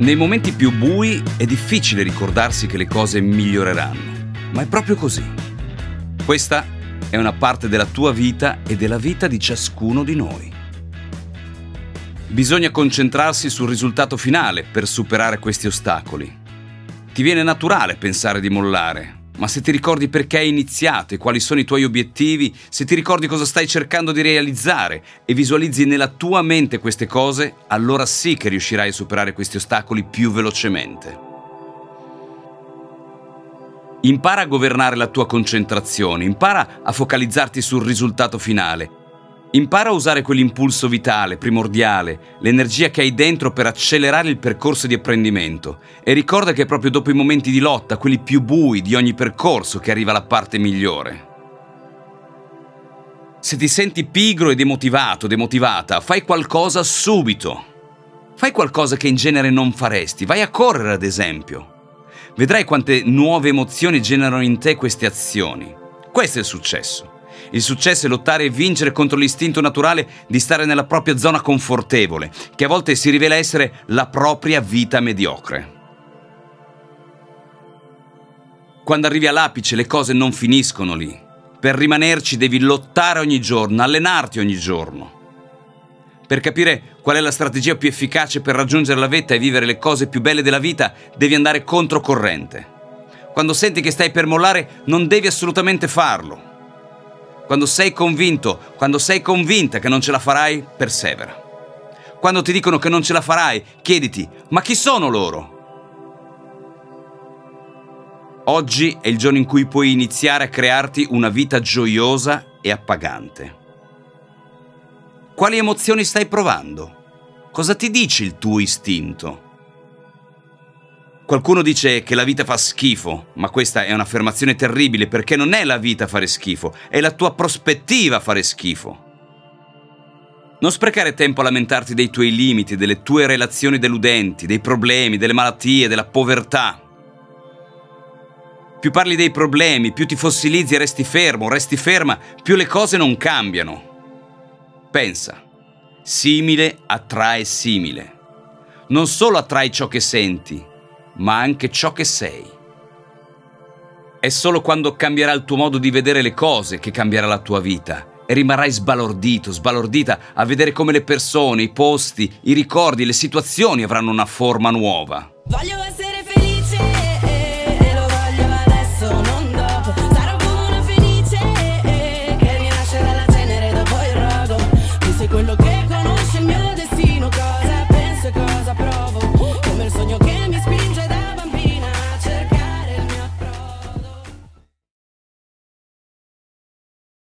Nei momenti più bui è difficile ricordarsi che le cose miglioreranno, ma è proprio così. Questa è una parte della tua vita e della vita di ciascuno di noi. Bisogna concentrarsi sul risultato finale per superare questi ostacoli. Ti viene naturale pensare di mollare, ma se ti ricordi perché hai iniziato e quali sono i tuoi obiettivi, se ti ricordi cosa stai cercando di realizzare e visualizzi nella tua mente queste cose, allora sì che riuscirai a superare questi ostacoli più velocemente. Impara a governare la tua concentrazione, impara a focalizzarti sul risultato finale Impara a usare quell'impulso vitale, primordiale, l'energia che hai dentro per accelerare il percorso di apprendimento e ricorda che è proprio dopo i momenti di lotta, quelli più bui di ogni percorso, che arriva la parte migliore. Se ti senti pigro e demotivato, demotivata, fai qualcosa subito. Fai qualcosa che in genere non faresti, vai a correre ad esempio. Vedrai quante nuove emozioni generano in te queste azioni. Questo è il successo. Il successo è lottare e vincere contro l'istinto naturale di stare nella propria zona confortevole, che a volte si rivela essere la propria vita mediocre. Quando arrivi all'apice le cose non finiscono lì. Per rimanerci devi lottare ogni giorno, allenarti ogni giorno. Per capire qual è la strategia più efficace per raggiungere la vetta e vivere le cose più belle della vita, devi andare controcorrente. Quando senti che stai per mollare, non devi assolutamente farlo quando sei convinto, quando sei convinta che non ce la farai, persevera. Quando ti dicono che non ce la farai, chiediti, ma chi sono loro? Oggi è il giorno in cui puoi iniziare a crearti una vita gioiosa e appagante. Quali emozioni stai provando? Cosa ti dice il tuo istinto? Qualcuno dice che la vita fa schifo, ma questa è un'affermazione terribile perché non è la vita fare schifo, è la tua prospettiva fare schifo. Non sprecare tempo a lamentarti dei tuoi limiti, delle tue relazioni deludenti, dei problemi, delle malattie, della povertà. Più parli dei problemi, più ti fossilizzi e resti fermo, resti ferma, più le cose non cambiano. Pensa, simile attrae simile. Non solo attrai ciò che senti, ma anche ciò che sei. È solo quando cambierà il tuo modo di vedere le cose che cambierà la tua vita e rimarrai sbalordito, sbalordita a vedere come le persone, i posti, i ricordi, le situazioni avranno una forma nuova. Voglio essere